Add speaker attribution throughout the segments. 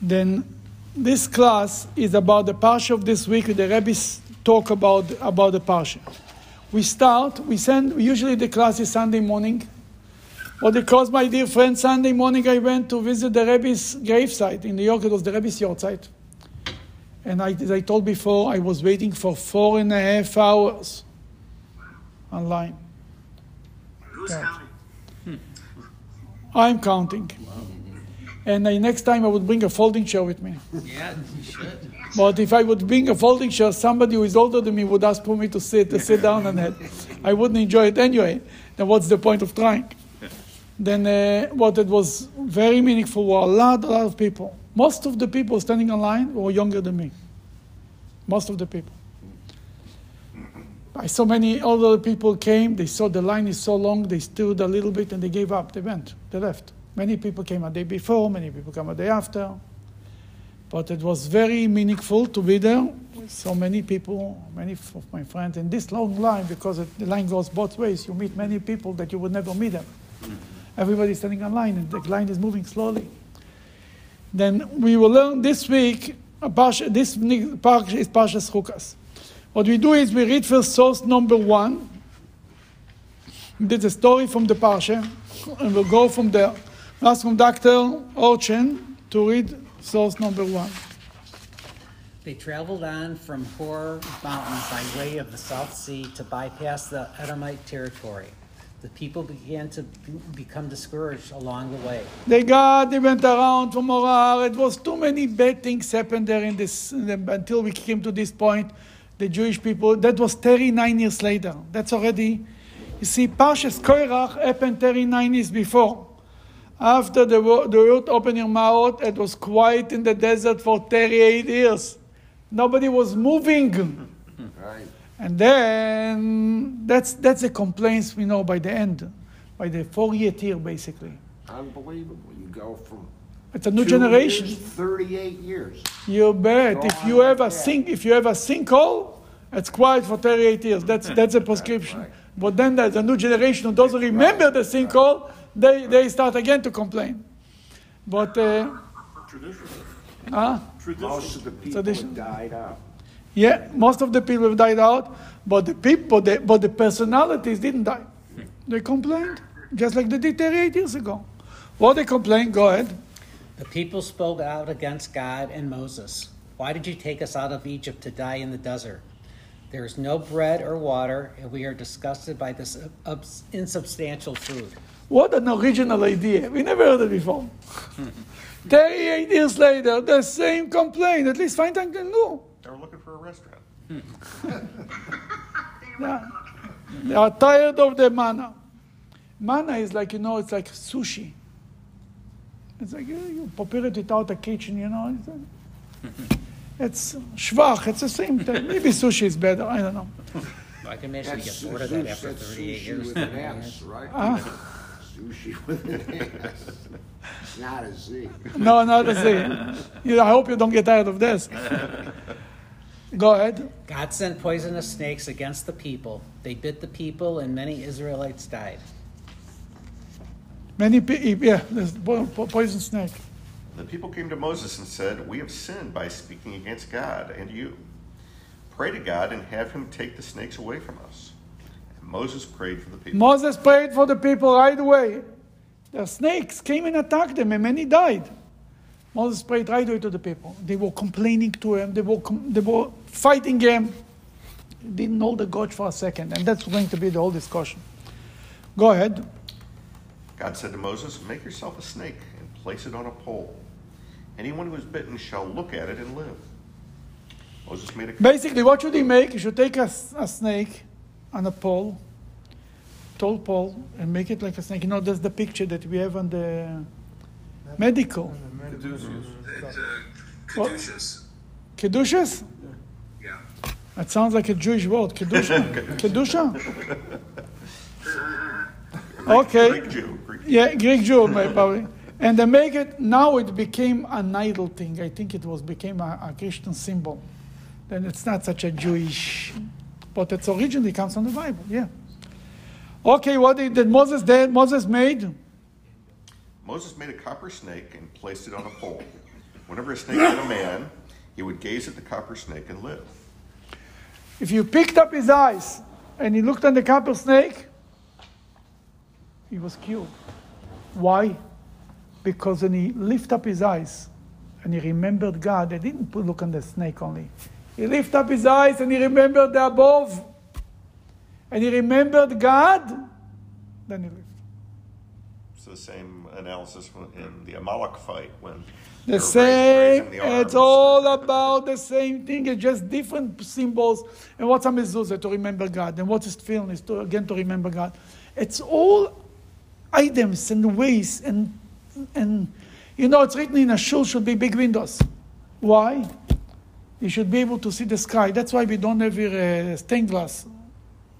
Speaker 1: Then this class is about the parsha of this week. The rabbis talk about about the parsha. We start. We send. Usually the class is Sunday morning. Or because my dear friend, Sunday morning I went to visit the Rebbe's gravesite in New York. It was the Rebbe's yahrzeit. And I, as I told before, I was waiting for four and a half hours online.
Speaker 2: Who's
Speaker 1: Yeah.
Speaker 2: counting? Hmm.
Speaker 1: I'm counting. And I, next time I would bring a folding chair with me.
Speaker 3: Yeah, you should.
Speaker 1: But if I would bring a folding chair, somebody who is older than me would ask for me to sit, to sit down on it. I wouldn't enjoy it anyway. Then what's the point of trying? Then uh, what it was very meaningful were a lot, a lot of people. Most of the people standing in line were younger than me. Most of the people. I saw many older people came. They saw the line is so long. They stood a little bit and they gave up. They went. They left. Many people came a day before. Many people came a day after. But it was very meaningful to be there with so many people, many of my friends in this long line because it, the line goes both ways. You meet many people that you would never meet them. Mm-hmm. Everybody's standing in line and the line is moving slowly. Then we will learn this week, uh, a parsha, this parsha is Parshas Chukas. What we do is we read first source number one. This is a story from the parsha, and we'll go from there. Ask from Dr. Orchen to read source number one.
Speaker 3: They traveled on from Hor Mountain by way of the South Sea to bypass the Edomite territory. The people began to be- become discouraged along the way.
Speaker 1: They got, they went around from Morar. It was too many bad things happened there in this until we came to this point. The Jewish people. That was 39 years later. That's already. You see, Parshas Koirach happened 39 years before. After the, the earth opened your mouth, it was quiet in the desert for 38 years. Nobody was moving.
Speaker 4: Right.
Speaker 1: And then that's that's the complaints we know by the end, by the 40th year basically.
Speaker 4: Unbelievable. You go from
Speaker 1: It's a new
Speaker 4: two
Speaker 1: generation.
Speaker 4: years, Thirty-eight years.
Speaker 1: You bet.
Speaker 4: Go
Speaker 1: If you have a sink, if you have a sinkhole, it's quiet for 38 years. That's that's a prescription.
Speaker 4: right.
Speaker 1: But then there's a new generation who doesn't remember the sinkhole. They they start again to complain. But uh,
Speaker 2: Tradition.
Speaker 1: huh?
Speaker 4: Most of the people
Speaker 1: Tradition.
Speaker 4: died out.
Speaker 1: yeah, most of the people have died out, but the people, the, but the personalities didn't die. They complained, just like they did 38 years ago. What they complained? Go ahead.
Speaker 3: The people spoke out against God and Moses. Why did you take us out of Egypt to die in the desert? There is no bread or water, and we are disgusted by this uh, insubstantial food.
Speaker 1: What an original idea. We never heard it before. 38 years later, the same complaint. At least find something new.
Speaker 2: They were looking for a restaurant.
Speaker 1: Yeah. They are tired of the manna. Manna is like, you know, it's like sushi. It's like you, you prepare it without a kitchen, you know. It's, uh, it's schwach, it's the same thing. Maybe sushi is better, I don't know.
Speaker 3: I can imagine you get bored of that after 38 years.
Speaker 4: with an S, right?
Speaker 1: Ah.
Speaker 4: Sushi with an S. Not a Z.
Speaker 1: No, not the same. You, I hope you don't get tired of this. Go ahead.
Speaker 3: God sent poisonous snakes against the people. They bit the people, and many Israelites died.
Speaker 1: Many people, yeah, there's po- po- poison snake.
Speaker 2: The people came to Moses and said, We have sinned by speaking against God and you. Pray to God and have him take the snakes away from us. Moses prayed for the people.
Speaker 1: Moses prayed for the people right away. The snakes came and attacked them, and many died. Moses prayed right away to the people. They were complaining to him. They were com- they were fighting him. Didn't hold the God for a second, and that's going to be the whole discussion. Go ahead.
Speaker 2: God said to Moses, Make yourself a snake and place it on a pole. Anyone who is bitten shall look at it and live. Moses made a
Speaker 1: Basically, what should he make? He should take a, a snake on a pole, tall pole, and make it like a snake. You know, that's the picture that we have on the medical.
Speaker 5: It's uh, caduceus.
Speaker 1: Kedushas?
Speaker 5: Yeah.
Speaker 1: That sounds like a Jewish word. Kedusha. Kedusha? Okay.
Speaker 2: Greek Jew. Greek
Speaker 1: Yeah, Greek Jew, probably. And they make it, now it became an idol thing. I think it was became a, a Christian symbol. Then it's not such a Jewish, but it's originally comes from the Bible, yeah. Okay, what did, did Moses did? Moses made?
Speaker 2: Moses made a copper snake and placed it on a pole. Whenever a snake bit a man, he would gaze at the copper snake and live.
Speaker 1: If you picked up his eyes and he looked on the copper snake, he was killed. Why? Because when he lifted up his eyes and he remembered God, he didn't put- look on the snake only. He lifted up his eyes and he remembered the above. And he remembered God, then he lived.
Speaker 2: It's the same analysis in the Amalek fight when
Speaker 1: The
Speaker 2: they were raised-
Speaker 1: same,
Speaker 2: raising the
Speaker 1: it's all about the same thing. It's just different symbols. And what's a mezuzah to remember God, and what is tefillin is to again to remember God. It's all items and ways and and you know it's written in a shul should be big windows. Why? You should be able to see the sky. That's why we don't have here uh, stained glass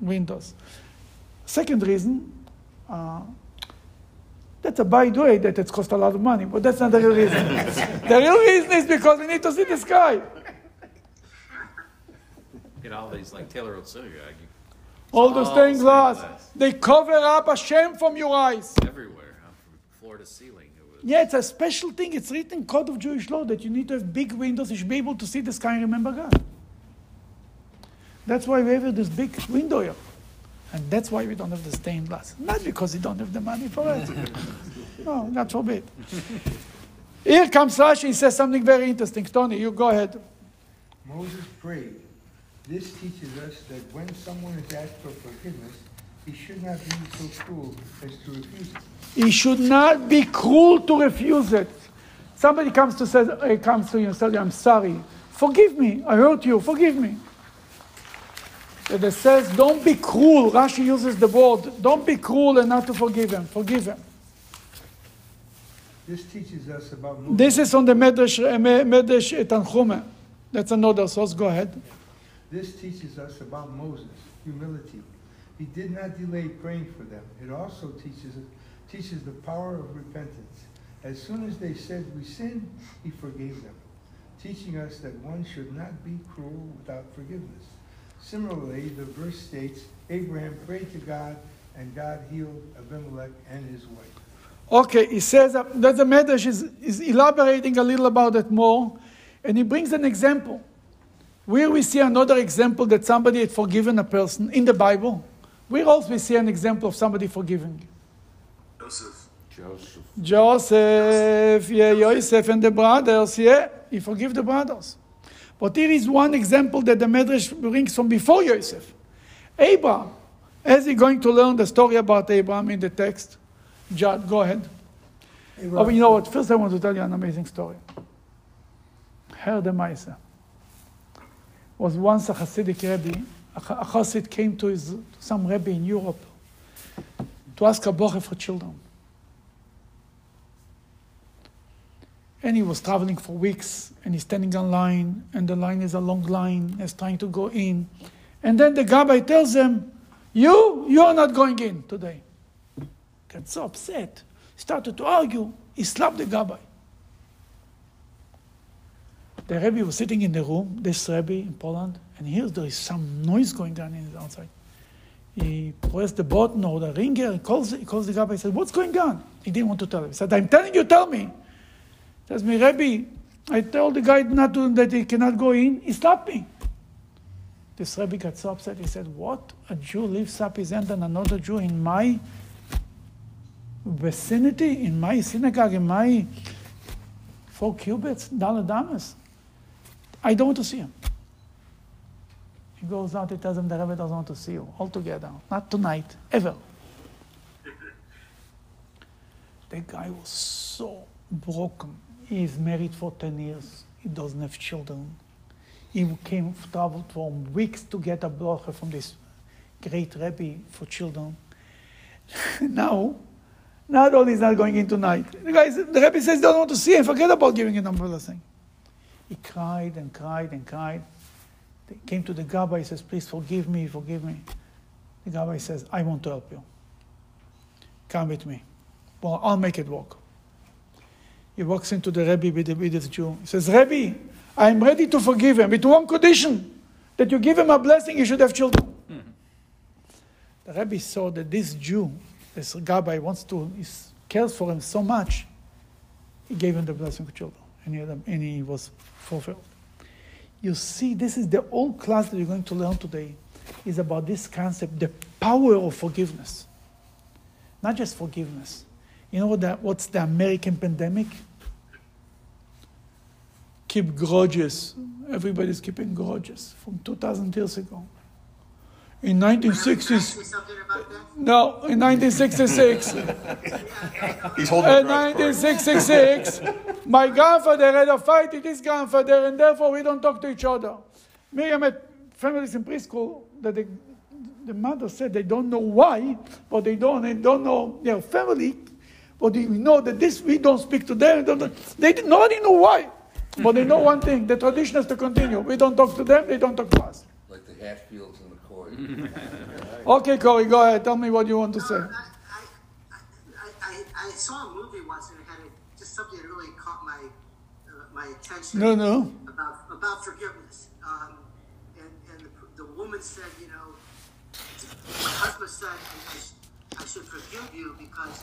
Speaker 1: windows. Second reason. Uh, that's a by the way that it's cost a lot of money, but that's not the real reason. the real reason is because we need to see the sky.
Speaker 6: Get all these like Taylor Road Synagogue you-
Speaker 1: All the stained
Speaker 6: stained
Speaker 1: glass,
Speaker 6: glass.
Speaker 1: they cover up a shame from your eyes.
Speaker 6: everywhere, huh, from floor to ceiling. It was
Speaker 1: Yeah, it's a special thing. It's written Code of Jewish law that you need to have big windows. You should be able to see the sky and remember God. That's why we have this big window here. And that's why we don't have the stained glass. Not because we don't have the money for it. no, not forbid. Here comes Rashi. He says something very interesting. Tony, you go ahead.
Speaker 7: Moses prayed. This teaches us that when someone is asked for forgiveness, he should not be so cruel as to refuse it.
Speaker 1: He should not be cruel to refuse it. Somebody comes to say, uh, comes to you and says, "I'm sorry. Forgive me. I hurt you. Forgive me." And it says, "Don't be cruel." Rashi uses the word, "Don't be cruel and not to forgive him. Forgive him."
Speaker 7: This teaches us about Moses.
Speaker 1: This is on the Medrash, Me- Medrash Tanchume. That's another source. Go ahead.
Speaker 7: This teaches us about Moses, humility. He did not delay praying for them. It also teaches teaches the power of repentance. As soon as they said we sinned, he forgave them, teaching us that one should not be cruel without forgiveness. Similarly, the verse states Abraham prayed to God, and God healed Abimelech and his wife.
Speaker 1: Okay, he says that that the Medrash is, is elaborating a little about it more, and he brings an example. Where we see another example that somebody had forgiven a person in the Bible, where else we see an example of somebody forgiving?
Speaker 5: Joseph.
Speaker 4: Joseph.
Speaker 1: Joseph, yeah, Joseph and the brothers, yeah, he forgive the brothers. But here is one example that the Medrash brings from before Joseph. Abraham, as he going to learn the story about Abraham in the text, Judd, go ahead. Oh, you know what? First, I want to tell you an amazing story. Her the Maisa was once a Hasidic Rebbe. A Chassid came to his, some Rebbe in Europe to ask a boche for children. And he was traveling for weeks, and he's standing on line, and the line is a long line, he's trying to go in. And then the Gabbai tells him, You, you are not going in today. Got so upset, started to argue. He slapped the Gabbai. The Rebbe was sitting in the room, this Rebbe in Poland, and he hears there is some noise going on in the outside. He pressed the button or the ringer, he calls, he calls the Gabbai, he said, What's going on? He didn't want to tell him. He said, I'm telling you, tell me. He says me, Rebbe, I told the guy not to, that he cannot go in. He stopped me. This Rebbe got so upset. He said, What? A Jew lifts up his hand and another Jew in my vicinity, in my synagogue, in my four cubits, daled amos. I don't want to see him. He goes out, he tells him the Rebbe doesn't want to see you altogether. Not tonight, ever. The guy was so broken. He is married for 10 years. He doesn't have children. He came, traveled for weeks to get a bracha from this great Rebbe for children. now, not only is not going in tonight, the, guy, the Rebbe says he doesn't want to see him. Forget about giving an umbrella thing. He cried and cried and cried. They came to the Gabbai, he says, please forgive me, forgive me. The Gabbai says, I want to help you. Come with me. Well, I'll make it work. He walks into the Rebbe with the, with this Jew. He says, Rebbe, I'm ready to forgive him with one condition that you give him a blessing, he should have children. Mm-hmm. The Rebbe saw that this Jew, this Gabbai, wants to, he cares for him so much, he gave him the blessing of children. and he, had and he was fulfilled. You see, this is the old class that you're going to learn today is about this concept, the power of forgiveness. Not just forgiveness. You know what that, what's the American pandemic? Keep grudges. Everybody's keeping grudges from 2,000 years ago. In 1960s, no, in 1966,
Speaker 2: He's holding
Speaker 1: in
Speaker 2: a grudge,
Speaker 1: 1966, my grandfather had a fight with his grandfather, and therefore we don't talk to each other. Miriam had families in preschool that they, the mother said they don't know why, but they don't, they don't know their family, but we know that this we don't speak to them. Don't, they did- nobody know why, but they know one thing: the tradition has to continue. We don't talk to them; they don't talk to us.
Speaker 8: like the Hatfields and the Coy.
Speaker 1: Okay, Corey, go ahead. Tell me what you want to say.
Speaker 9: I, I, I, I saw a movie once and it had a, just something that really caught my uh, my attention.
Speaker 1: No, no.
Speaker 9: About about forgiveness. Um, and and the, the woman said, you know, my husband said I, I, I should forgive you because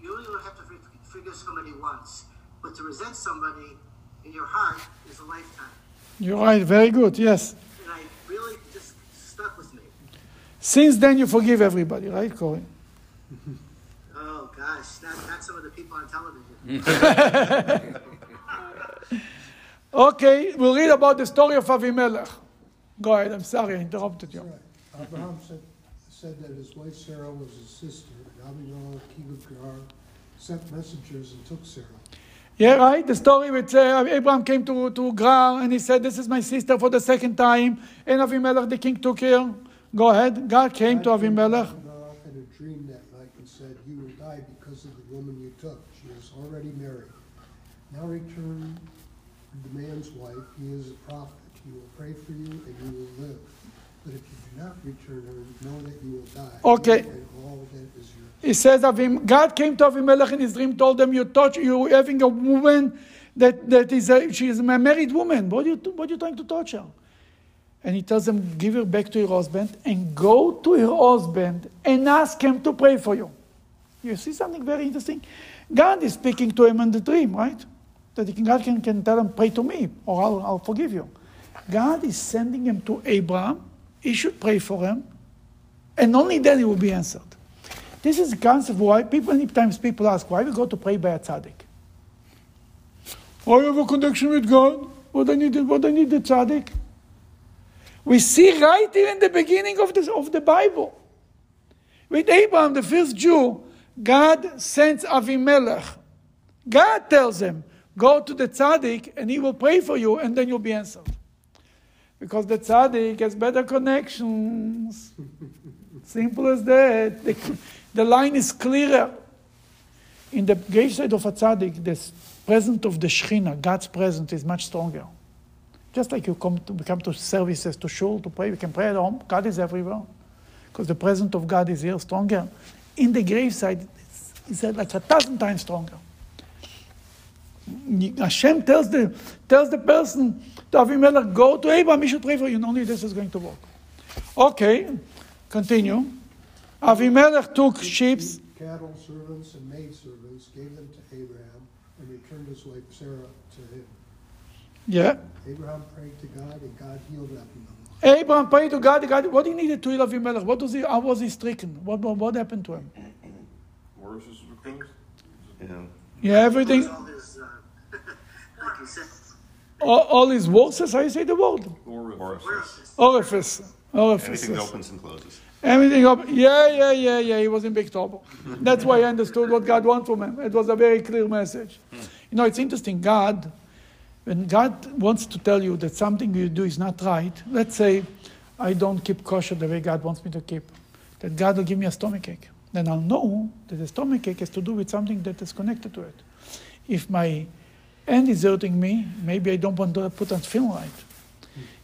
Speaker 9: you only have to forgive somebody once, but to resent somebody in your heart is a lifetime.
Speaker 1: You're right. Very good. Yes.
Speaker 9: And I really just stuck with me.
Speaker 1: Since then, you forgive everybody, right, Corey?
Speaker 9: Oh gosh, not, not some of the people on television.
Speaker 1: Okay, we'll read about the story of Avimelech. Go ahead. I'm sorry, I interrupted you.
Speaker 10: Right. Abraham said, said that his wife Sarah was his sister, and Abimelech, king of Gerar, sent messengers and took Sarah.
Speaker 1: Yeah, right. The story with uh, Abraham came to, to Gerar and he said, This is my sister for the second time. And Avimelech, the king, took her. Go ahead. God came to
Speaker 10: God
Speaker 1: Avimelech.
Speaker 10: Abimelech in a dream that night and said, You will die because of the woman you took. She is already married. Now return the man's wife. He is a prophet. He will pray for you and you will live. But if you do not return her, know that you will die.
Speaker 1: Okay.
Speaker 10: And all that is yours.
Speaker 1: He says, Avim, God came to Avimelech in his dream, told them, You touch, you're having a woman that, that is a, she is a married woman. What are, you, what are you trying to touch her? And he tells them, Give her back to your husband and go to your husband and ask him to pray for you. You see something very interesting? God is speaking to him in the dream, right? That he can, God can, can tell him, Pray to me, or I'll, I'll forgive you. God is sending him to Abraham. He should pray for him, and only then he will be answered. This is the concept why people, many times people ask, why we go to pray by a tzaddik? I have a connection with God. What I need, what I need the tzaddik? We see right here in the beginning of the, of the Bible. With Abraham, the first Jew, God sends Avimelech. God tells him, go to the tzaddik and he will pray for you and then you'll be answered. Because the tzaddik has better connections. Simple as that. The, the line is clearer. In the grave side of a tzaddik, the presence of the Shekhinah, God's presence, is much stronger. Just like you come to, we come to services, to shul, to pray, we can pray at home. God is everywhere. Because the presence of God is here stronger. In the graveside, it's, it's like a thousand times stronger. Hashem tells the, tells the person to Avimelech, go to Abraham, he should pray for you. Only this is going to work. Okay, continue. Avimelech took sheep.
Speaker 10: Cattle, servants, and maidservants, gave them to Abraham, and returned his wife Sarah to him.
Speaker 1: Yeah.
Speaker 10: Abraham prayed to God, and God healed Abimelech.
Speaker 1: Abraham prayed to God. God what he needed to heal Avimelech? What was he, how was he stricken? What, what, what happened to him?
Speaker 11: Where is this because?
Speaker 2: Yeah.
Speaker 1: Yeah, everything,
Speaker 9: All his, uh, like you said,
Speaker 1: all, all his works, how you say the word?
Speaker 2: Orifice.
Speaker 1: Orifice. Orifice.
Speaker 2: Anything that opens and closes.
Speaker 1: Everything up. Yeah, yeah, yeah, yeah. He was in big trouble. That's why I understood what God wanted from him. It was a very clear message. You know, it's interesting. God, when God wants to tell you that something you do is not right, let's say I don't keep kosher the way God wants me to keep, that God will give me a stomach ache. Then I'll know that the stomach ache has to do with something that is connected to it. If my hand is hurting me, maybe I don't want to put on tefillin right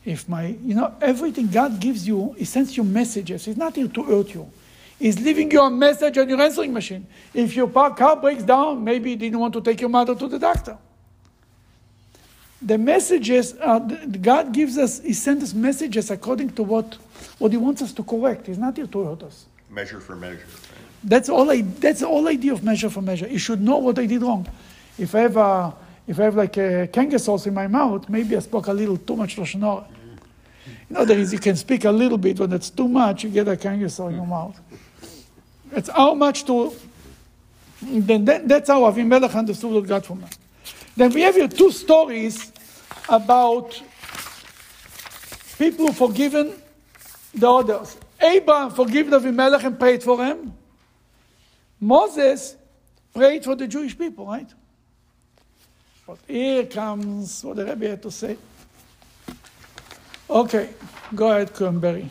Speaker 1: if my, you know, everything God gives you, He sends you messages. He's not here to hurt you. He's leaving you a message on your answering machine. If your car breaks down, maybe He didn't want to take your mother to the doctor. The messages, uh, are, God gives us, He sends us messages according to what, what He wants us to correct. He's not here to hurt us.
Speaker 2: Measure for measure. Right?
Speaker 1: That's all I, that's the whole idea of measure for measure. You should know what I did wrong. If I have a, if I have like a kangaroo sauce in my mouth, maybe I spoke a little too much Lashon Hara. You know, there is, you can speak a little bit. When it's too much, you get a kangaroo sauce in your mouth. It's how much to. Then that, that's how Avimelech understood what God from that. Then we have here two stories about people forgiven the others. Abraham forgave Avimelech and prayed for him. Moses prayed for the Jewish people, right? But here comes what the Rebbe had to say. Okay, go ahead,
Speaker 8: we had,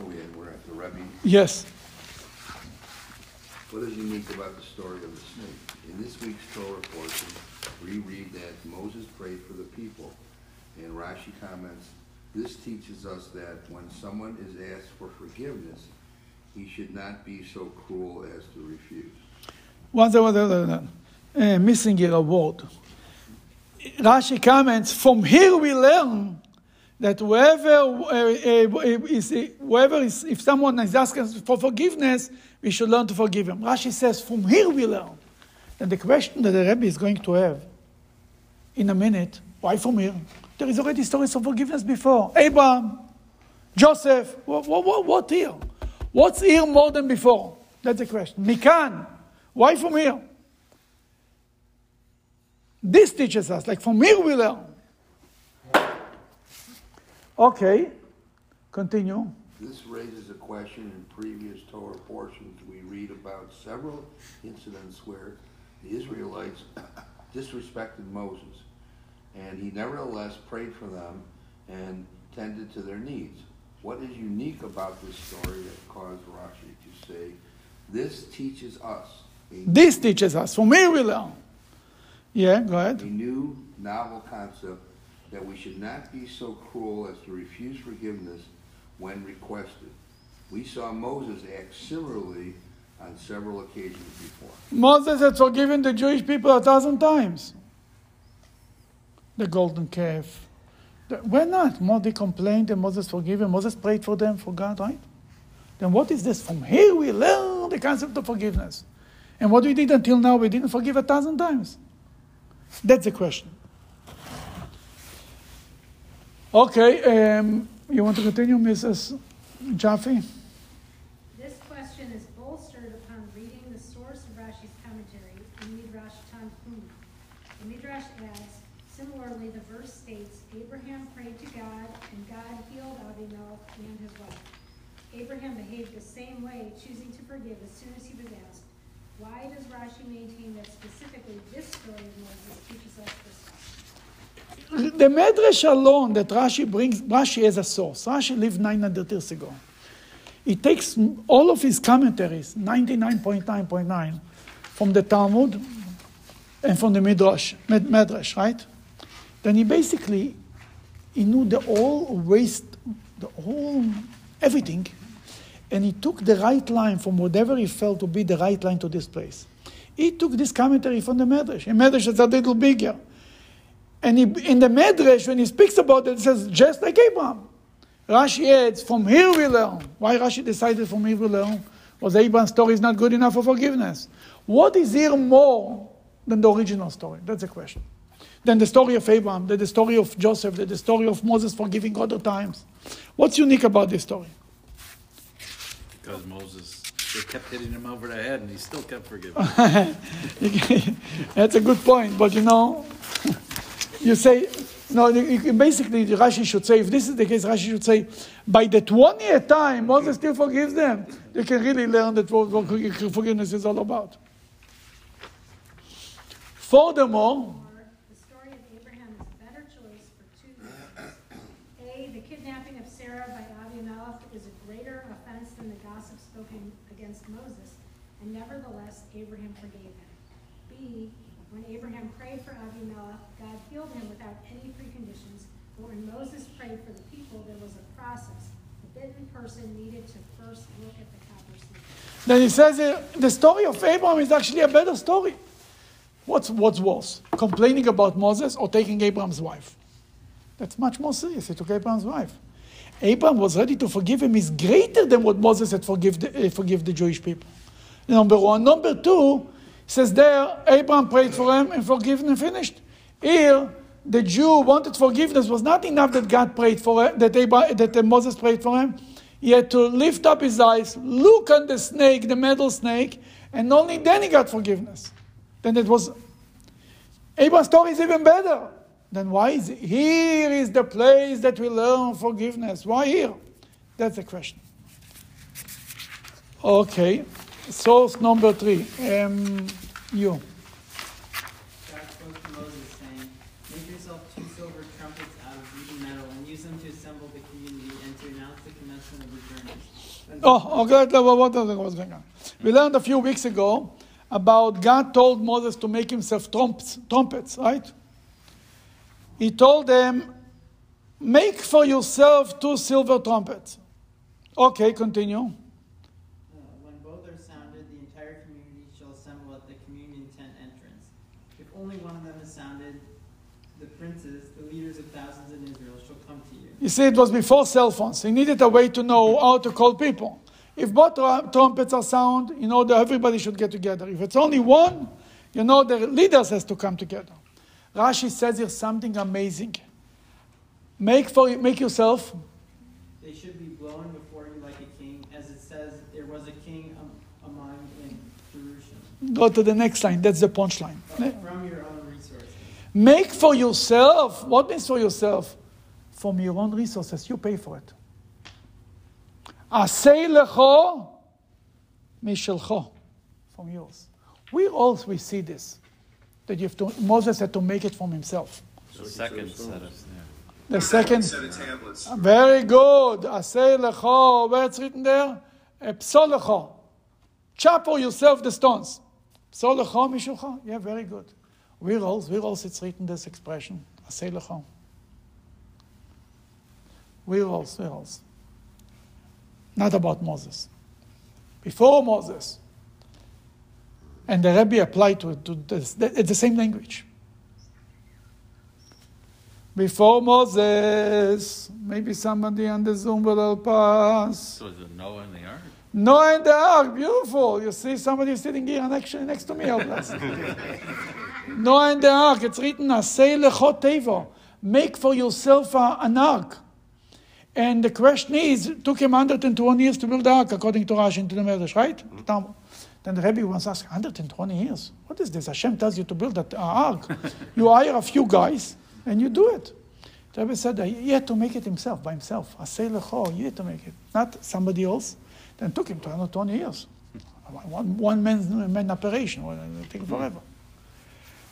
Speaker 8: oh, we're at the Rebbe.
Speaker 1: Yes.
Speaker 8: What is unique about the story of the snake? In this week's Torah portion, we read that Moses prayed for the people. And Rashi comments, this teaches us that when someone is asked for forgiveness, he should not be so cruel as to refuse.
Speaker 1: One one one second. Uh, missing here a word. Rashi comments, from here we learn that whoever uh, uh, is, whoever is, if someone is asking for forgiveness, we should learn to forgive him. Rashi says, from here we learn. And the question that the Rebbe is going to have in a minute, why from here? There is already stories of forgiveness before. Abraham, Joseph, what, what, what here? What's here more than before? That's the question. Mikan, why from here? This teaches us, like from here we learn. Okay, continue.
Speaker 8: This raises a question in previous Torah portions. We read about several incidents where the Israelites disrespected Moses, and he nevertheless prayed for them and tended to their needs. What is unique about this story that caused Rashi to say, this teaches us
Speaker 1: This teaches us, from here we learn. Yeah, go ahead.
Speaker 8: a new novel concept that we should not be so cruel as to refuse forgiveness when requested. We saw Moses act similarly on several occasions before.
Speaker 1: Moses had forgiven the Jewish people a thousand times. The golden calf. Why not? Moses complained and Moses forgave him. Moses prayed for them, for God, right? Then what is this? From here we learn the concept of forgiveness. And what we did until now, we didn't forgive a thousand times. That's the question. Okay, um, you want to continue, Mrs. Jaffe?
Speaker 12: This question is bolstered upon reading the source of Rashi's commentary in Midrash Tanhum. The Midrash adds, similarly, the verse states, Abraham prayed to God, and God healed Abimelech and his wife. Abraham behaved the same way, choosing to forgive as soon as he was asked. Why does Rashi maintain that specifically this story of Moses teaches us this?
Speaker 1: The Medrash alone that Rashi brings, Rashi as a source. Rashi lived 900 years ago. He takes all of his commentaries, 99.9.9, from the Talmud and from the Midrash, Med- Medrash, right? Then he basically, he knew the whole waste, the whole, everything, and he took the right line from whatever he felt to be the right line to this place. He took this commentary from the Medrash. And Medrash is a little bigger. And he, in the Medrash, when he speaks about it, it says, just like Abraham. Rashi adds, from here we learn. Why Rashi decided from here we learn? Was Abraham's story is not good enough for forgiveness? What is here more than the original story? That's the question. Than the story of Abraham, than the story of Joseph, than the story of Moses forgiving other times. What's unique about this story?
Speaker 6: Because Moses, they kept hitting him over the head and he still kept forgiving.
Speaker 1: That's a good point, but you know, you say, no, you- you can- basically, the Rashi should say, if this is the case, Rashi should say, by the 20th time, Moses still forgives them. You can really learn that what forgiveness is all about. Furthermore,
Speaker 12: The story of Abraham is a better choice for two reasons. A, the kidnapping of Sarah by Abimelech is a greater offense than the gossip spoken against Moses, and nevertheless, Abraham forgave him. B, when Abraham prayed for Abimelech, God healed him without any preconditions, but when Moses prayed for the people, there was a process. The bitten person needed to first look at the copper snake.
Speaker 1: then he says uh, the story of Abraham is actually a better story. What's, what's worse, complaining about Moses or taking Abraham's wife? That's much more serious. He took Abraham's wife. Abraham was ready to forgive him is greater than what Moses had forgive the, uh, forgive the Jewish people. Number one. Number two, says there, Abraham prayed for him and forgiven and finished. Here, the Jew wanted forgiveness It was not enough that God prayed for him, that, Abraham, that uh, Moses prayed for him. He had to lift up his eyes, look on the snake, the metal snake, and only then he got forgiveness. Then it was Abraham's story is even better. Then why is it? here is the place that we learn forgiveness? Why here? That's the question. Okay, source number three. Um, you.
Speaker 13: God spoke to Moses, saying, Make yourself two silver trumpets out of beaten metal, and use them to assemble the community and to announce the commencement of the journey.
Speaker 1: Oh, okay. What was going on? We learned a few weeks ago about God told Moses to make himself trumps, trumpets, right? He told them, Make for yourself two silver trumpets. Okay, continue.
Speaker 13: Uh, when both are sounded, the entire community shall assemble at the communion tent entrance. If only one of them is sounded, the princes, the leaders of thousands in Israel, shall come to you.
Speaker 1: You see, it was before cell phones. He needed a way to know how to call people. If both trumpets are sound, you know that everybody should get together. If it's only one, you know the leaders has to come together. Rashi says here something amazing. Make for make yourself.
Speaker 13: They should be blown before you like a king, as it says, there was a king among in Jerusalem.
Speaker 1: Go to the next line. That's the punchline.
Speaker 13: From your.
Speaker 1: Make for yourself. What means for yourself? From your own resources. You pay for it. Asay lecho mishelcho. From yours. We also we see this. That you have to, Moses had to make it from himself.
Speaker 6: The second set of,
Speaker 1: The second.
Speaker 5: Set of tablets.
Speaker 1: Ah, very good. Asay lecho. Where it's written there? Psol lecho. Chop for yourself the stones. Psol lecho mishelcho. Yeah, very good. Where else? Where else it's written this expression? Asay lecho. Where else? Where else? Not about Moses. Before Moses. And the Rebbe applied to, to this, it's the same language. Before Moses, maybe somebody on the Zoom will help us.
Speaker 6: so is it Noah and the ark?
Speaker 1: Noah and the ark, beautiful. You see somebody sitting here and actually next to me, help us. Noah and the ark, it's written, Asay er lechot tevo. Make for yourself an ark. And the question is, it took him 120 years to build the ark, according to Rashi into the Medrash, right? Mm-hmm. Talmud. Then the Rebbe once asked, 120 years? What is this? Hashem tells you to build that uh, ark. you hire a few guys and you do it. The Rebbe said that he had to make it himself, by himself. Asay lecho, you had to make it, not somebody else. Then it took him 220 years. Hmm. One, one man's man operation, it took forever.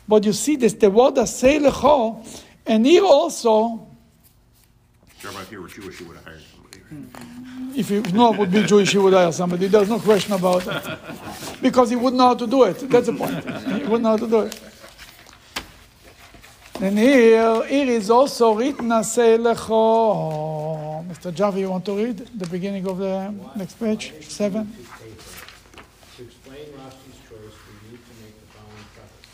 Speaker 1: But you see this, the word asay lecho, and here also,
Speaker 2: Jeremiah, if you were Jewish, you would have hired somebody.
Speaker 1: if you know would be Jewish, he would hire somebody. There's no question about that. Because he wouldn't know how to do it. That's the point. He wouldn't know how to do it. And here, here is also written Asay lecho. Mr. Javi, you want to read the beginning of the next page? Seven.
Speaker 14: To explain Rashi's choice, we need to make the following preface.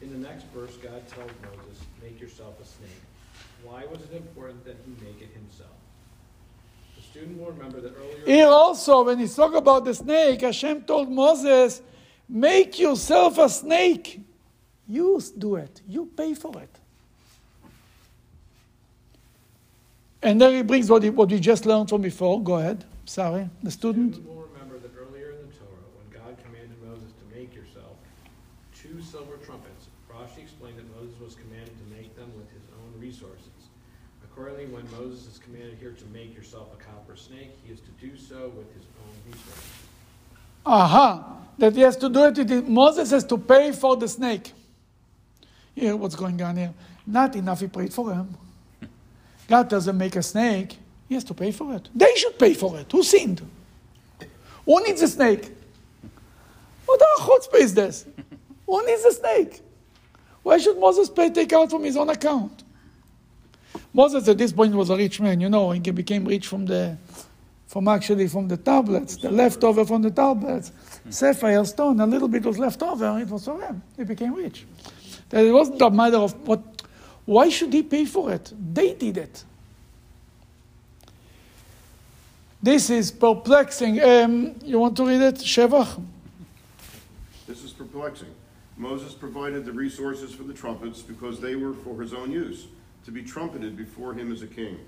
Speaker 14: In the next verse, God tells Moses, make yourself a snake. Why was it important that he make it himself? The student will remember that earlier.
Speaker 1: Here also, when he talk about the snake, Hashem told Moses, make yourself a snake. You do it. You pay for it. And then he brings what, he, what we just learned from before. Go ahead. Sorry, the student.
Speaker 14: Student will remember that earlier in the Torah, when God commanded Moses to make yourself two silver trumpets, Rashi explained that Moses was commanded to make them with his own resources. Accordingly, when Moses is commanded here to make yourself a copper snake, he is to do so with his own resources.
Speaker 1: Aha. That he has to do it. Moses has to pay for the snake. Here, what's going on here? Not enough he prayed for him. God doesn't make a snake. He has to pay for it. They should pay for it. Who sinned? Who needs a snake? What the chutzpah is this? Who needs a snake? Why should Moses pay take out from his own account? Moses at this point was a rich man, you know, he became rich from the from actually from the tablets, the leftover from the tablets. Sapphire stone, a little bit was left over, it was for him. He became rich. That it wasn't a matter of what why should he pay for it? They did it. This is perplexing. Um, you want to read it, Shevach?
Speaker 11: This is perplexing. Moses provided the resources for the trumpets because they were for his own use, to be trumpeted before him as a king.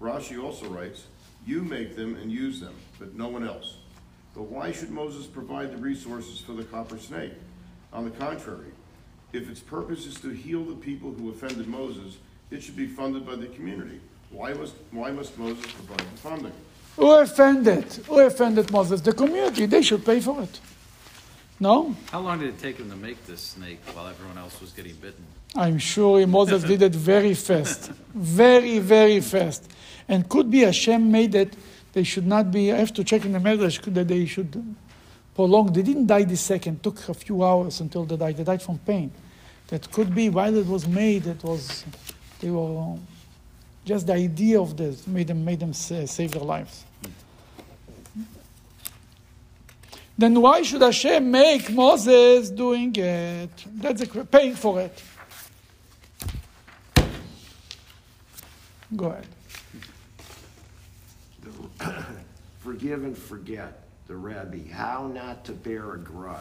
Speaker 11: Rashi also writes, You make them and use them, but no one else. But why should Moses provide the resources for the copper snake? On the contrary, if its purpose is to heal the people who offended Moses, it should be funded by the community. Why must, why must Moses provide the funding?
Speaker 1: Who offended? Who offended Moses? The community. They should pay for it. No?
Speaker 6: How long did it take him to make this snake while everyone else was getting bitten?
Speaker 1: I'm sure Moses did it very fast. Very, very fast. And could be Hashem made it, they should not be, I have to check in the Medrash that they should prolong. They didn't die the second, took a few hours until they died. They died from pain. That could be while it was made, it was, they were, just the idea of this made them, made them save their lives. Then why should Hashem make Moses doing it? That's a, paying for it. Go ahead.
Speaker 4: Forgive and forget, the Rebbe. How not to bear a grudge.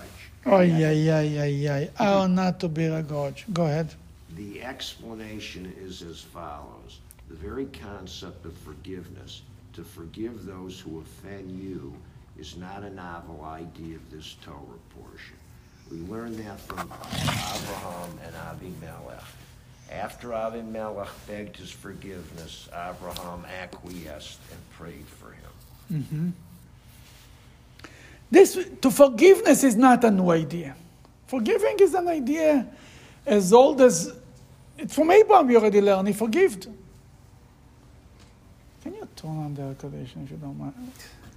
Speaker 1: Oh, yeah, yeah, yeah, yeah. How not to bear a grudge. Go ahead.
Speaker 4: The explanation is as follows The very concept of forgiveness, to forgive those who offend you, is not a novel idea of this Torah portion. We learned that from Abraham and Avimelech. After Avimelech begged his forgiveness, Abraham acquiesced and prayed for him.
Speaker 1: Mm-hmm. This to forgiveness is not a new idea. Forgiving is an idea as old as it's from Abraham. We already learned he forgived. Can you turn on the air conditioner if you don't mind?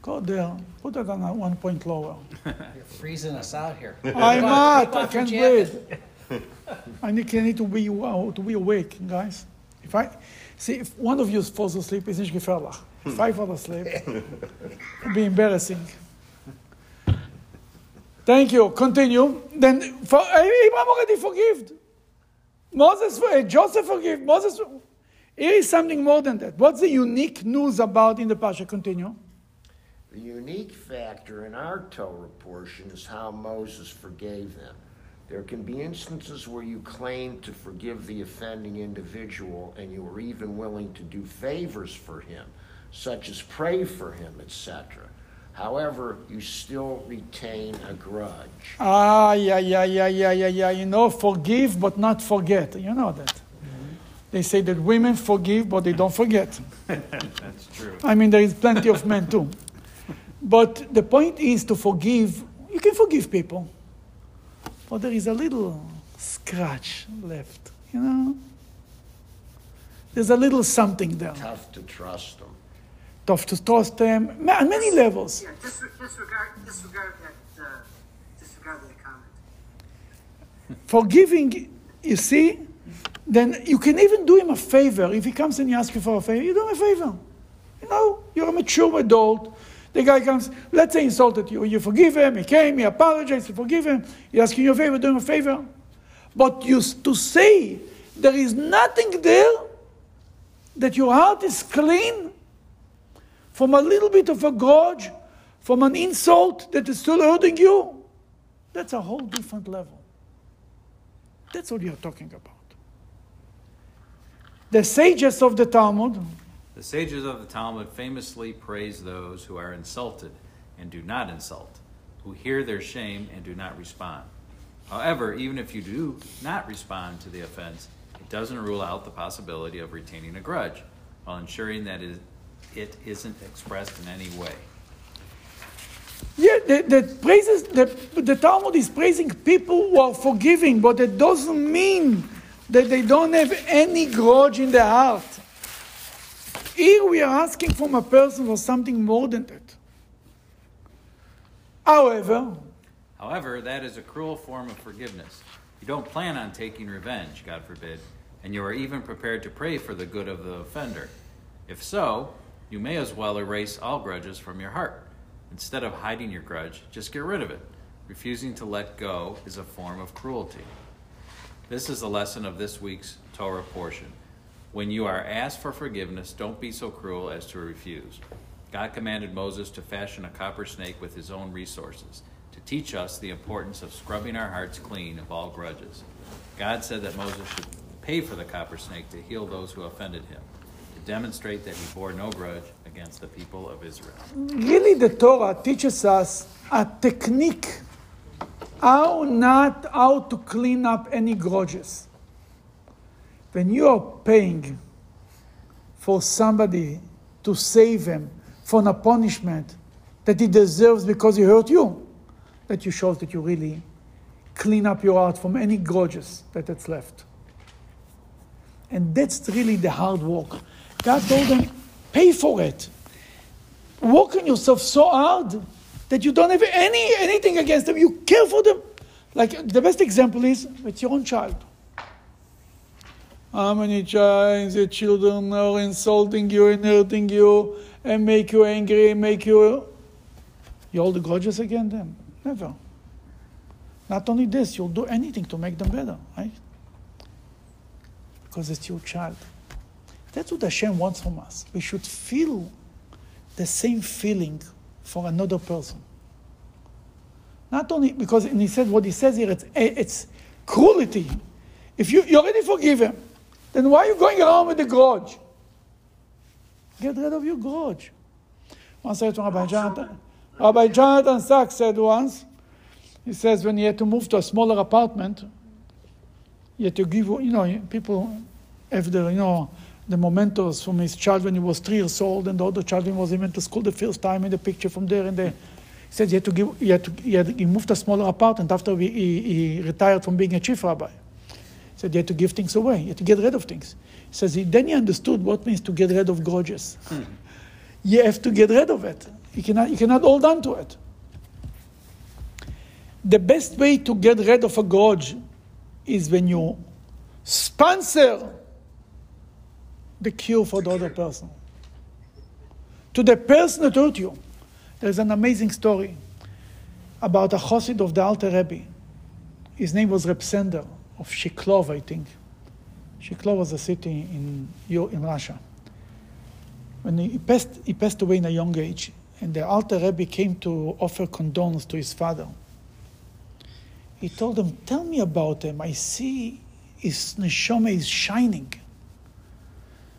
Speaker 1: Go there. Put it on one point lower.
Speaker 3: You're freezing us out here.
Speaker 1: I'm not. I can't breathe. I need, I need to be uh, to be awake, guys. If I see if one of you falls asleep, it's not gefährlich. If I fall asleep, it'll be embarrassing. Thank you. Continue. Then for, Abraham already forgived. Moses, eh, Joseph forgave. Moses. Here is something more than that. What's the unique news about in the Pasha? Continue.
Speaker 4: The unique factor in our Torah portion is how Moses forgave them. There can be instances where you claim to forgive the offending individual and you are even willing to do favors for him, such as pray for him, etc. However, you still retain a grudge.
Speaker 1: Ah, yeah, yeah, yeah, yeah, yeah, yeah. You know, forgive but not forget. You know that. Mm-hmm. They say that women forgive but they don't forget.
Speaker 6: That's true.
Speaker 1: I mean, there is plenty of men too. But the point is to forgive. You can forgive people, but there is a little scratch left, you know? There's a little something there.
Speaker 4: Tough to trust them.
Speaker 1: Tough to trust them on many levels.
Speaker 9: Yeah, disregard, disregard that, uh, disregard that comment.
Speaker 1: Forgiving, you see, then you can even do him a favor. If he comes and he asks you for a favor, you do him a favor. You know, you're a mature adult. The guy comes, let's say insulted you. You forgive him, he came, he apologized, you forgive him, he asks you a favor, do him a favor. But you, to say there is nothing there, that your heart is clean from a little bit of a grudge, from an insult that is still hurting you, that's a whole different level. That's what you're talking about. The sages of the Talmud,
Speaker 6: the sages of the Talmud famously praise those who are insulted and do not insult, who hear their shame and do not respond. However, even if you do not respond to the offense, it doesn't rule out the possibility of retaining a grudge while ensuring that it isn't expressed in any way.
Speaker 1: Yeah, the, the praises the, the Talmud is praising people who are forgiving, but it doesn't mean that they don't have any grudge in their heart. Here we are asking from a person for something more than that. However,
Speaker 6: however, that is a cruel form of forgiveness. You don't plan on taking revenge, God forbid, and you are even prepared to pray for the good of the offender. If so, you may as well erase all grudges from your heart. Instead of hiding your grudge, just get rid of it. Refusing to let go is a form of cruelty. This is the lesson of this week's Torah portion. When you are asked for forgiveness, don't be so cruel as to refuse. God commanded Moses to fashion a copper snake with his own resources. to teach us the importance of scrubbing our hearts clean of all grudges. God said that Moses should pay for the copper snake to heal those who offended him, to demonstrate that he bore no grudge against the people of Israel.
Speaker 1: Really, the Torah teaches us a technique how not how to clean up any grudges. When you are paying for somebody to save him from a punishment that he deserves because he hurt you, that you show that you really clean up your heart from any grudges that it's left. And that's really the hard work. God told them, pay for it. Work on yourself so hard that you don't have any anything against them. You care for them. Like the best example is with your own child. How many times the children are insulting you and hurting you and make you angry and make you you hold the grudges against them? Never. Not only this, you'll do anything to make them better, right? Because it's your child. That's what Hashem wants from us. We should feel the same feeling for another person. Not only because, and he said what he says here, it's, it's cruelty. If you, you already forgive him, then why are you going around with the grudge? Get rid of your grudge. Once I heard from Rabbi Jonathan, Rabbi Jonathan Sacks said once, he says when he had to move to a smaller apartment, he had to give, you know, people have the, you know, the mementos from his child when he was three years old, and the other child when he was even to school the first time, and the picture from there and there. He said he had to give, he, had to, he, had, he moved to a smaller apartment after he, he, he retired from being a chief rabbi. He said he had to give things away, he had to get rid of things. He says he, then he understood what means to get rid of grudges. Hmm. you have to get rid of it. You cannot, you cannot hold on to it. The best way to get rid of a grudge is when you sponsor the cure for the other person. To the person that hurt you. There's an amazing story about a chassid of the Alter Rebbe. His name was Reb Sender of Shiklov, I think. Shiklov was a city in, in Russia. When he passed, he passed away in a young age, and the Alter Rebbe came to offer condolences to his father. He told him, Tell me about him. I see his neshama is shining.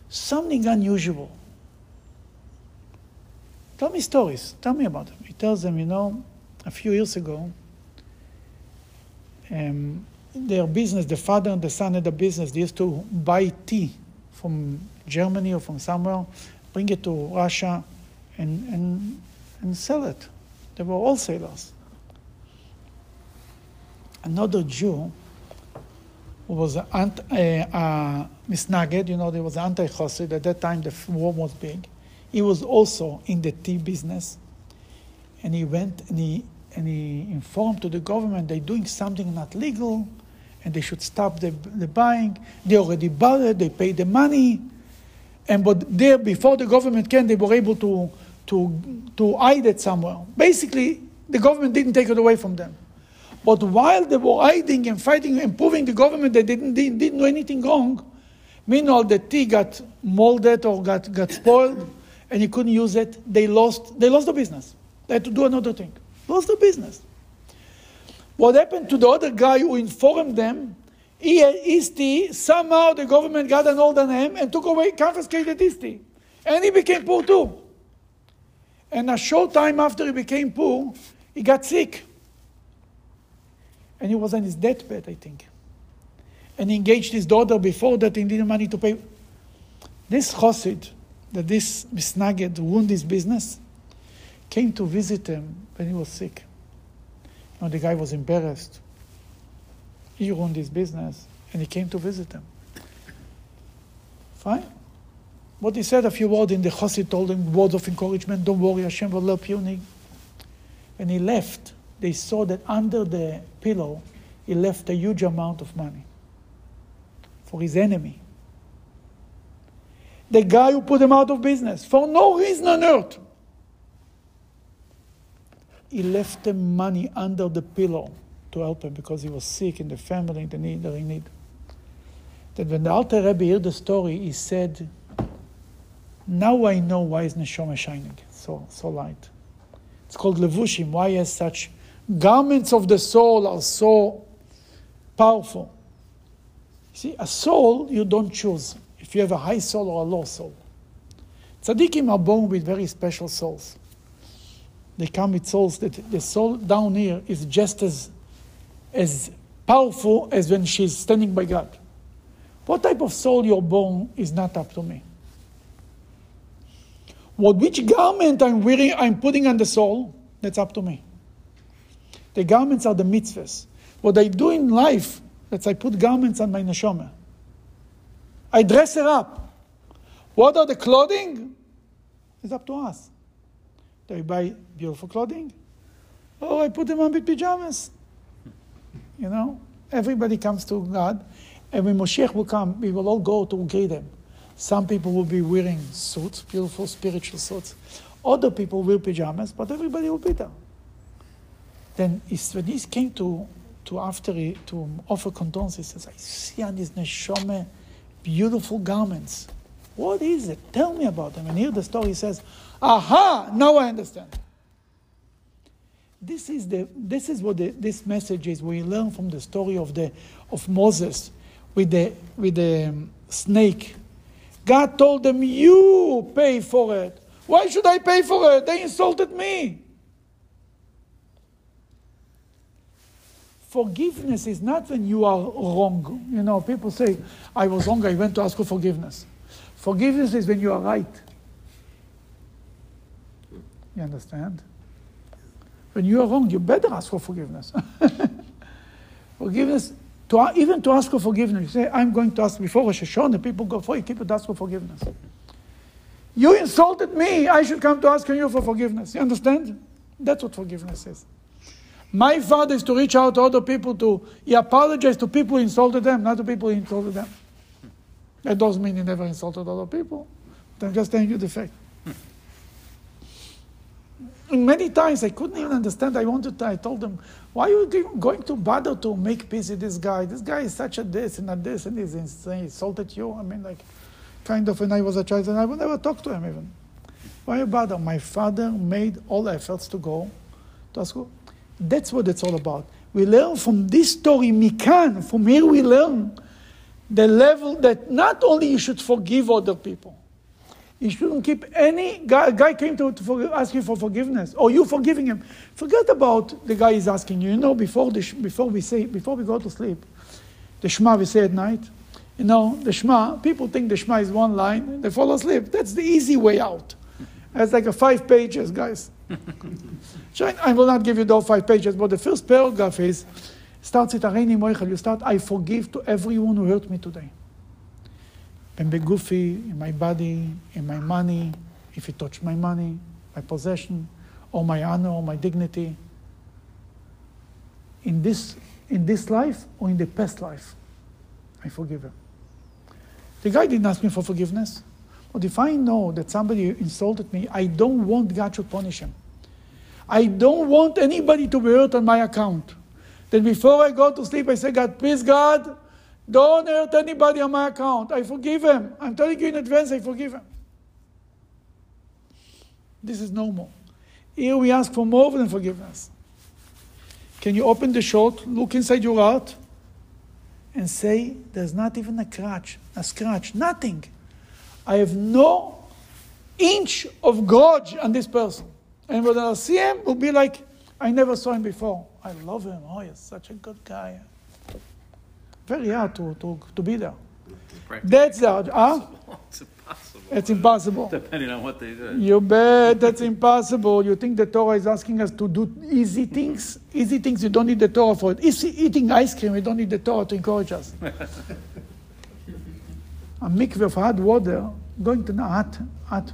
Speaker 1: Something unusual. Tell me stories. Tell me about him. He tells them, you know, a few years ago, um, their business, the father and the son had a business. They used to buy tea from Germany or from somewhere, bring it to Russia, and, and, and sell it. They were wholesalers. Another Jew who was uh, misnaged, you know, there was anti-Chassid. At that time, the war was big. He was also in the tea business. And he went and he, and he informed to the government they're doing something not legal and they should stop the, the buying. They already bought it, they paid the money. And but there, before the government came, they were able to, to, to hide it somewhere. Basically, the government didn't take it away from them. But while they were hiding and fighting and proving the government they didn't, didn't, didn't do anything wrong, meanwhile the tea got molded or got, got spoiled and you couldn't use it. They lost, they lost the business. They had to do another thing. Lost the business. What happened to the other guy who informed them? He tea. Somehow the government got an hold on him and took away, confiscated his tea. And he became poor too. And a short time after he became poor, he got sick. And he was on his deathbed, I think. And he engaged his daughter before that he didn't money to pay. This Chassid, that this Misnaged ruined his business, came to visit him when he was sick. Know, the guy was embarrassed. He ruined his business, and he came to visit them. Fine. What he said, a few words in the Chassid told him words of encouragement. Don't worry, Hashem will help you. When he left, they saw that under the pillow, he left a huge amount of money for his enemy. The guy who put him out of business for no reason on earth. He left the money under the pillow to help him because he was sick in the family, the need, need. That when the Alter Rebbe heard the story, he said, Now I know why is Neshama shining so, so light. It's called Levushim. Why has such garments of the soul are so powerful. See, a soul you don't choose if you have a high soul or a low soul. Tzaddikim are born with very special souls. They come with souls that the soul down here is just as, as powerful as when she's standing by God. What type of soul you're born is not up to me. What which garment I'm wearing, I'm putting on the soul, that's up to me. The garments are the mitzvahs. What I do in life, that's I put garments on my neshama. I dress her up. What are the clothing? It's up to us. Do I buy beautiful clothing? Oh, I put them on with pajamas. You know, everybody comes to God, and when Moshiach will come, we will all go to Gedem. Some people will be wearing suits, beautiful spiritual suits. Other people wear pajamas, but everybody will be there. Then he came to, to after to offer condolences, he says, I see on his neshama beautiful garments. What is it? Tell me about them. And here the story says, Aha, now I understand. This is, the, this is what the, this message is. We learn from the story of, the, of Moses with the, with the um, snake. God told them, You pay for it. Why should I pay for it? They insulted me. Forgiveness is not when you are wrong. You know, people say, I was wrong, I went to ask for forgiveness. Forgiveness is when you are right. You understand? When you are wrong, you better ask for forgiveness. forgiveness, to, even to ask for forgiveness, you say, I'm going to ask before Rosh Hashanah, The people go for you, keep it, ask for forgiveness. You insulted me, I should come to ask you for forgiveness. You understand? That's what forgiveness is. My father is to reach out to other people to, he apologized to people who insulted them, not to people who insulted them. That doesn't mean he never insulted other people. I'm just telling you the fact many times I couldn't even understand. I wanted to, I told them, why are you going to bother to make peace with this guy? This guy is such a this and a this and he's insane. He insulted you. I mean, like, kind of when I was a child, and I would never talk to him even. Why you bother? My father made all efforts to go to school. That's what it's all about. We learn from this story, Mikan, from here we learn the level that not only you should forgive other people, you shouldn't keep any guy, guy came to, to ask you for forgiveness, or you forgiving him. Forget about the guy is asking you. You know, before the, before we say before we go to sleep, the Shema we say at night. You know, the Shema. People think the Shema is one line. They fall asleep. That's the easy way out. It's like a five pages, guys. I will not give you those five pages, but the first paragraph is starts Moichel. You start, I forgive to everyone who hurt me today in Begufi, in my body, in my money, if it touched my money, my possession, or my honor, or my dignity. In this, in this life or in the past life, I forgive him. The guy didn't ask me for forgiveness. But if I know that somebody insulted me, I don't want God to punish him. I don't want anybody to be hurt on my account. Then before I go to sleep, I say, God, please, God, don't hurt anybody on my account. I forgive him. I'm telling you in advance, I forgive him. This is normal. Here we ask for more than forgiveness. Can you open the short, look inside your heart, and say, There's not even a scratch, a scratch, nothing. I have no inch of grudge on this person. And when I see him, will be like, I never saw him before. I love him. Oh, he's such a good guy very hard to, to, to be there. That's the huh?
Speaker 6: It's impossible.
Speaker 1: It's impossible.
Speaker 6: Depending on what they do.
Speaker 1: You bet that's impossible. You think the Torah is asking us to do easy things? Easy things you don't need the Torah for it. Easy, eating ice cream, you don't need the Torah to encourage us. a mikveh of hot water, going to the hot, hot,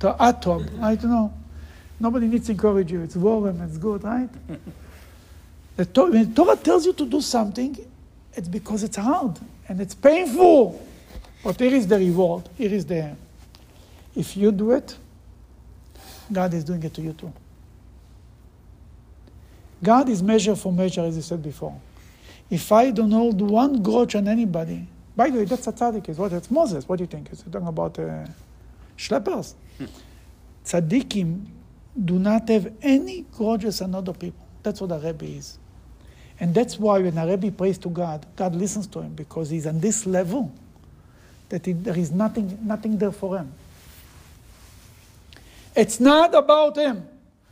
Speaker 1: to hot tub, I don't know. Nobody needs to encourage you. It's warm, it's good, right? The Torah, when the Torah tells you to do something, it's because it's hard and it's painful. But here is the reward. Here is the. If you do it, God is doing it to you too. God is measure for measure, as I said before. If I don't hold one grudge on anybody, by the way, that's a tzaddik. Is what? It's Moses. What do you think? Is talking about uh, schleppers? Tzaddikim do not have any grudges on other people. that's what a Rebbe is. And that's why when a Rebbe prays to God, God listens to him because he's on this level that he, there is nothing, nothing there for him. It's not about him.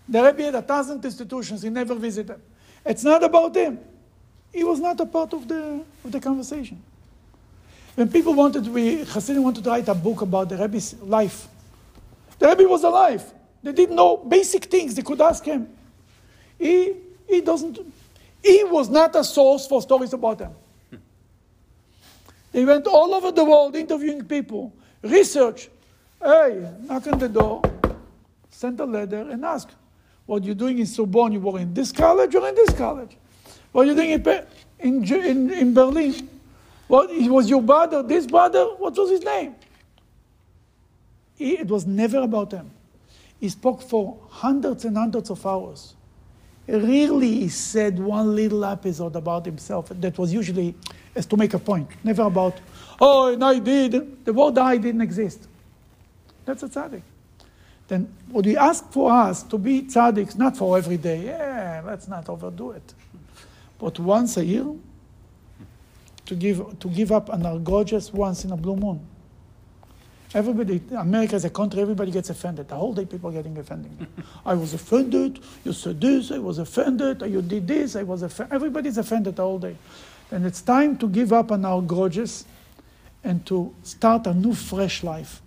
Speaker 1: The Rebbe had a thousand institutions, he never visited. them. It's not about him. He was not a part of the, of the conversation. When people wanted to be, Hasidim wanted to write a book about the Rebbe's life, the Rebbe was alive. They didn't know basic things. They could ask him. He, he doesn't, he was not a source for stories about them. They went all over the world interviewing people, research. Hey, knock on the door, send a letter and ask, what you're doing in Sorbonne, you were in this college or in this college? What are you doing in, in, in, in Berlin? What, was your brother, this brother? What was his name? He, it was never about him. He spoke for hundreds and hundreds of hours. Rarely he said one little episode about himself that was usually as to make a point, never about, oh, and I did. The word I didn't exist. That's a tzaddik. Then what we ask for us to be tzaddiks, not for every day, yeah, let's not overdo it, but once a year, to give, to give up an gorgeous once in a blue moon. Everybody, America is a country, everybody gets offended. The whole day people are getting offended. I was offended, you said this, I was offended, you did this, I was offended. Everybody's offended the whole day. And it's time to give up on our grudges and to start a new, fresh life.